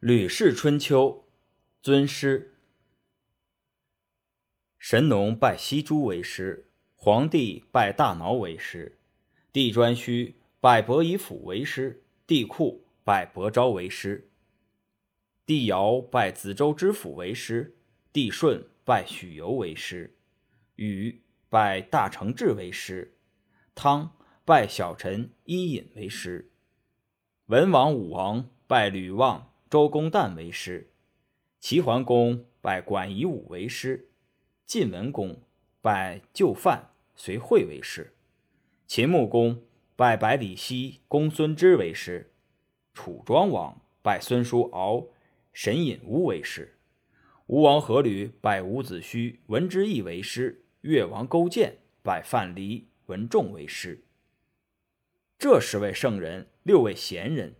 吕氏春秋，尊师。神农拜西诸为师，黄帝拜大脑为师，帝颛顼拜伯夷府为师，帝喾拜伯昭为师，帝尧拜子周之府为师，帝舜拜许由为师，禹拜大成志为师，汤拜小臣伊尹为师，文王武王拜吕望。周公旦为师，齐桓公拜管夷吾为师，晋文公拜就范随惠为师，秦穆公拜百里奚公孙支为师，楚庄王拜孙叔敖沈尹吾为师，吴王阖闾拜伍子胥文之义为师，越王勾践拜范蠡文仲为师。这十位圣人，六位贤人。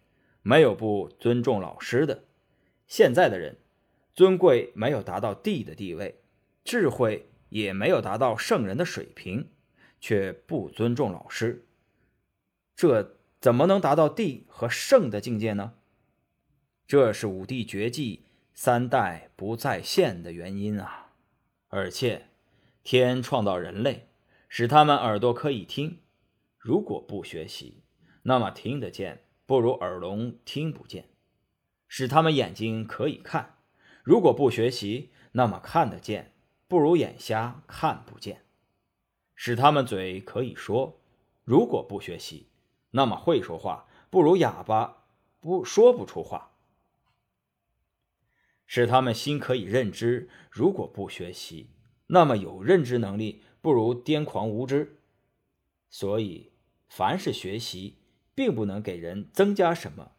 没有不尊重老师的。现在的人，尊贵没有达到帝的地位，智慧也没有达到圣人的水平，却不尊重老师。这怎么能达到帝和圣的境界呢？这是五帝绝迹三代不再现的原因啊！而且，天创造人类，使他们耳朵可以听，如果不学习，那么听得见。不如耳聋听不见，使他们眼睛可以看；如果不学习，那么看得见；不如眼瞎看不见，使他们嘴可以说；如果不学习，那么会说话；不如哑巴不说不出话，使他们心可以认知；如果不学习，那么有认知能力不如癫狂无知。所以，凡是学习。并不能给人增加什么，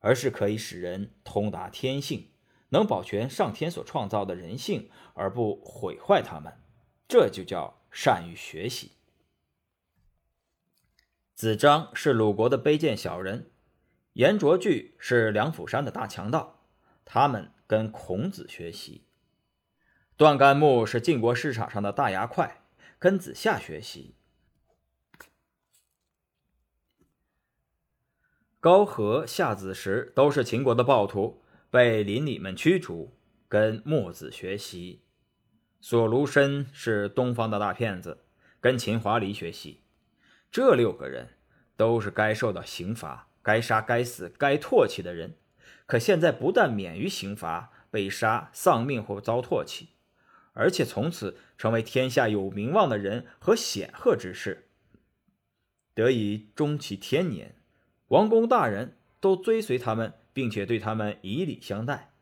而是可以使人通达天性，能保全上天所创造的人性而不毁坏他们，这就叫善于学习。子张是鲁国的卑贱小人，颜卓巨是梁甫山的大强盗，他们跟孔子学习；段干木是晋国市场上的大牙块，跟子夏学习。高和夏子时都是秦国的暴徒，被邻里们驱逐，跟墨子学习。索卢申是东方的大骗子，跟秦华黎学习。这六个人都是该受到刑罚、该杀、该死、该唾弃的人，可现在不但免于刑罚、被杀、丧命或遭唾弃，而且从此成为天下有名望的人和显赫之士，得以终其天年。王公大人都追随他们，并且对他们以礼相待，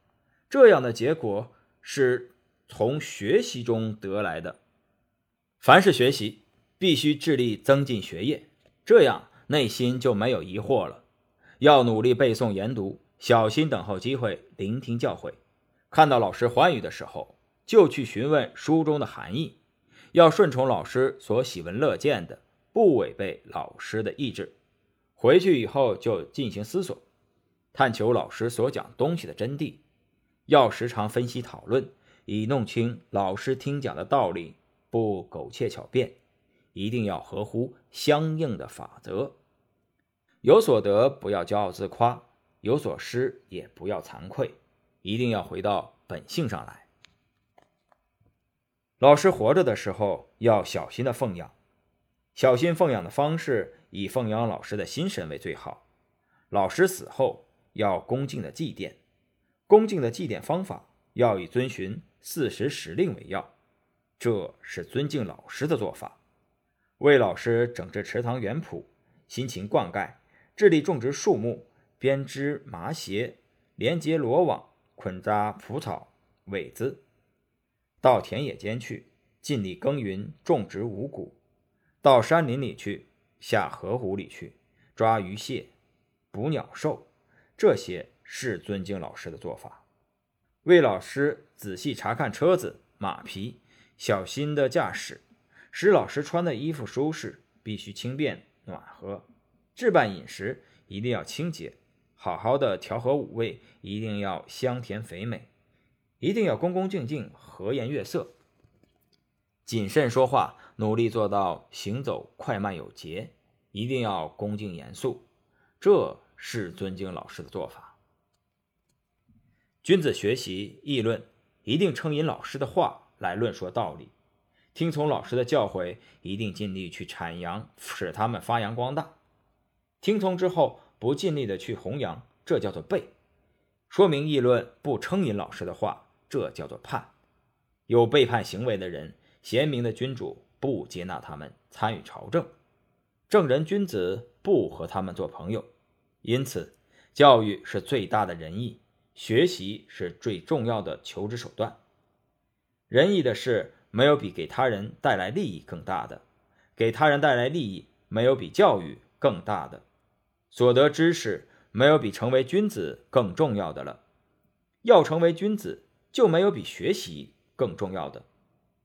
这样的结果是从学习中得来的。凡是学习，必须致力增进学业，这样内心就没有疑惑了。要努力背诵研读，小心等候机会聆听教诲。看到老师欢愉的时候，就去询问书中的含义，要顺从老师所喜闻乐见的，不违背老师的意志。回去以后就进行思索，探求老师所讲东西的真谛，要时常分析讨论，以弄清老师听讲的道理，不苟且巧辩，一定要合乎相应的法则。有所得不要骄傲自夸，有所失也不要惭愧，一定要回到本性上来。老师活着的时候要小心的奉养，小心奉养的方式。以奉养老师的心神为最好。老师死后要恭敬的祭奠，恭敬的祭奠方法要以遵循四时时令为要，这是尊敬老师的做法。为老师整治池塘园圃，辛勤灌溉，致力种植树木，编织麻鞋，连结罗网，捆扎蒲草苇子，到田野间去，尽力耕耘种植五谷，到山林里去。下河湖里去抓鱼蟹、捕鸟兽，这些是尊敬老师的做法。为老师仔细查看车子、马匹，小心的驾驶，使老师穿的衣服舒适，必须轻便暖和。置办饮食一定要清洁，好好的调和五味，一定要香甜肥美，一定要恭恭敬敬、和颜悦色。谨慎说话，努力做到行走快慢有节，一定要恭敬严肃，这是尊敬老师的做法。君子学习议论，一定称引老师的话来论说道理；听从老师的教诲，一定尽力去阐扬，使他们发扬光大。听从之后不尽力的去弘扬，这叫做背。说明议论不称引老师的话，这叫做叛。有背叛行为的人，贤明的君主不接纳他们参与朝政，正人君子不和他们做朋友。因此，教育是最大的仁义，学习是最重要的求知手段。仁义的事，没有比给他人带来利益更大的；给他人带来利益，没有比教育更大的。所得知识。没有比成为君子更重要的了。要成为君子，就没有比学习更重要的。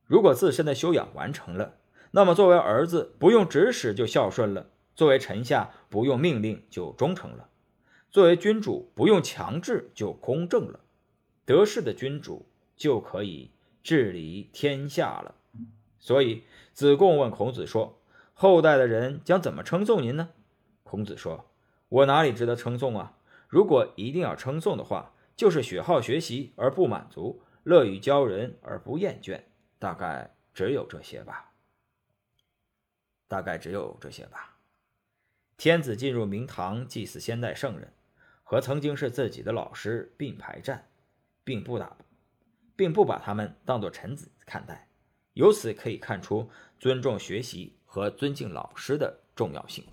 如果自身的修养完成了，那么作为儿子不用指使就孝顺了；作为臣下不用命令就忠诚了；作为君主不用强制就公正了。得势的君主就可以治理天下了。所以子贡问孔子说：“后代的人将怎么称颂您呢？”孔子说。我哪里值得称颂啊？如果一定要称颂的话，就是学好学习而不满足，乐于教人而不厌倦，大概只有这些吧。大概只有这些吧。天子进入明堂祭祀先代圣人，和曾经是自己的老师并排站，并不打，并不把他们当作臣子看待。由此可以看出尊重学习和尊敬老师的重要性。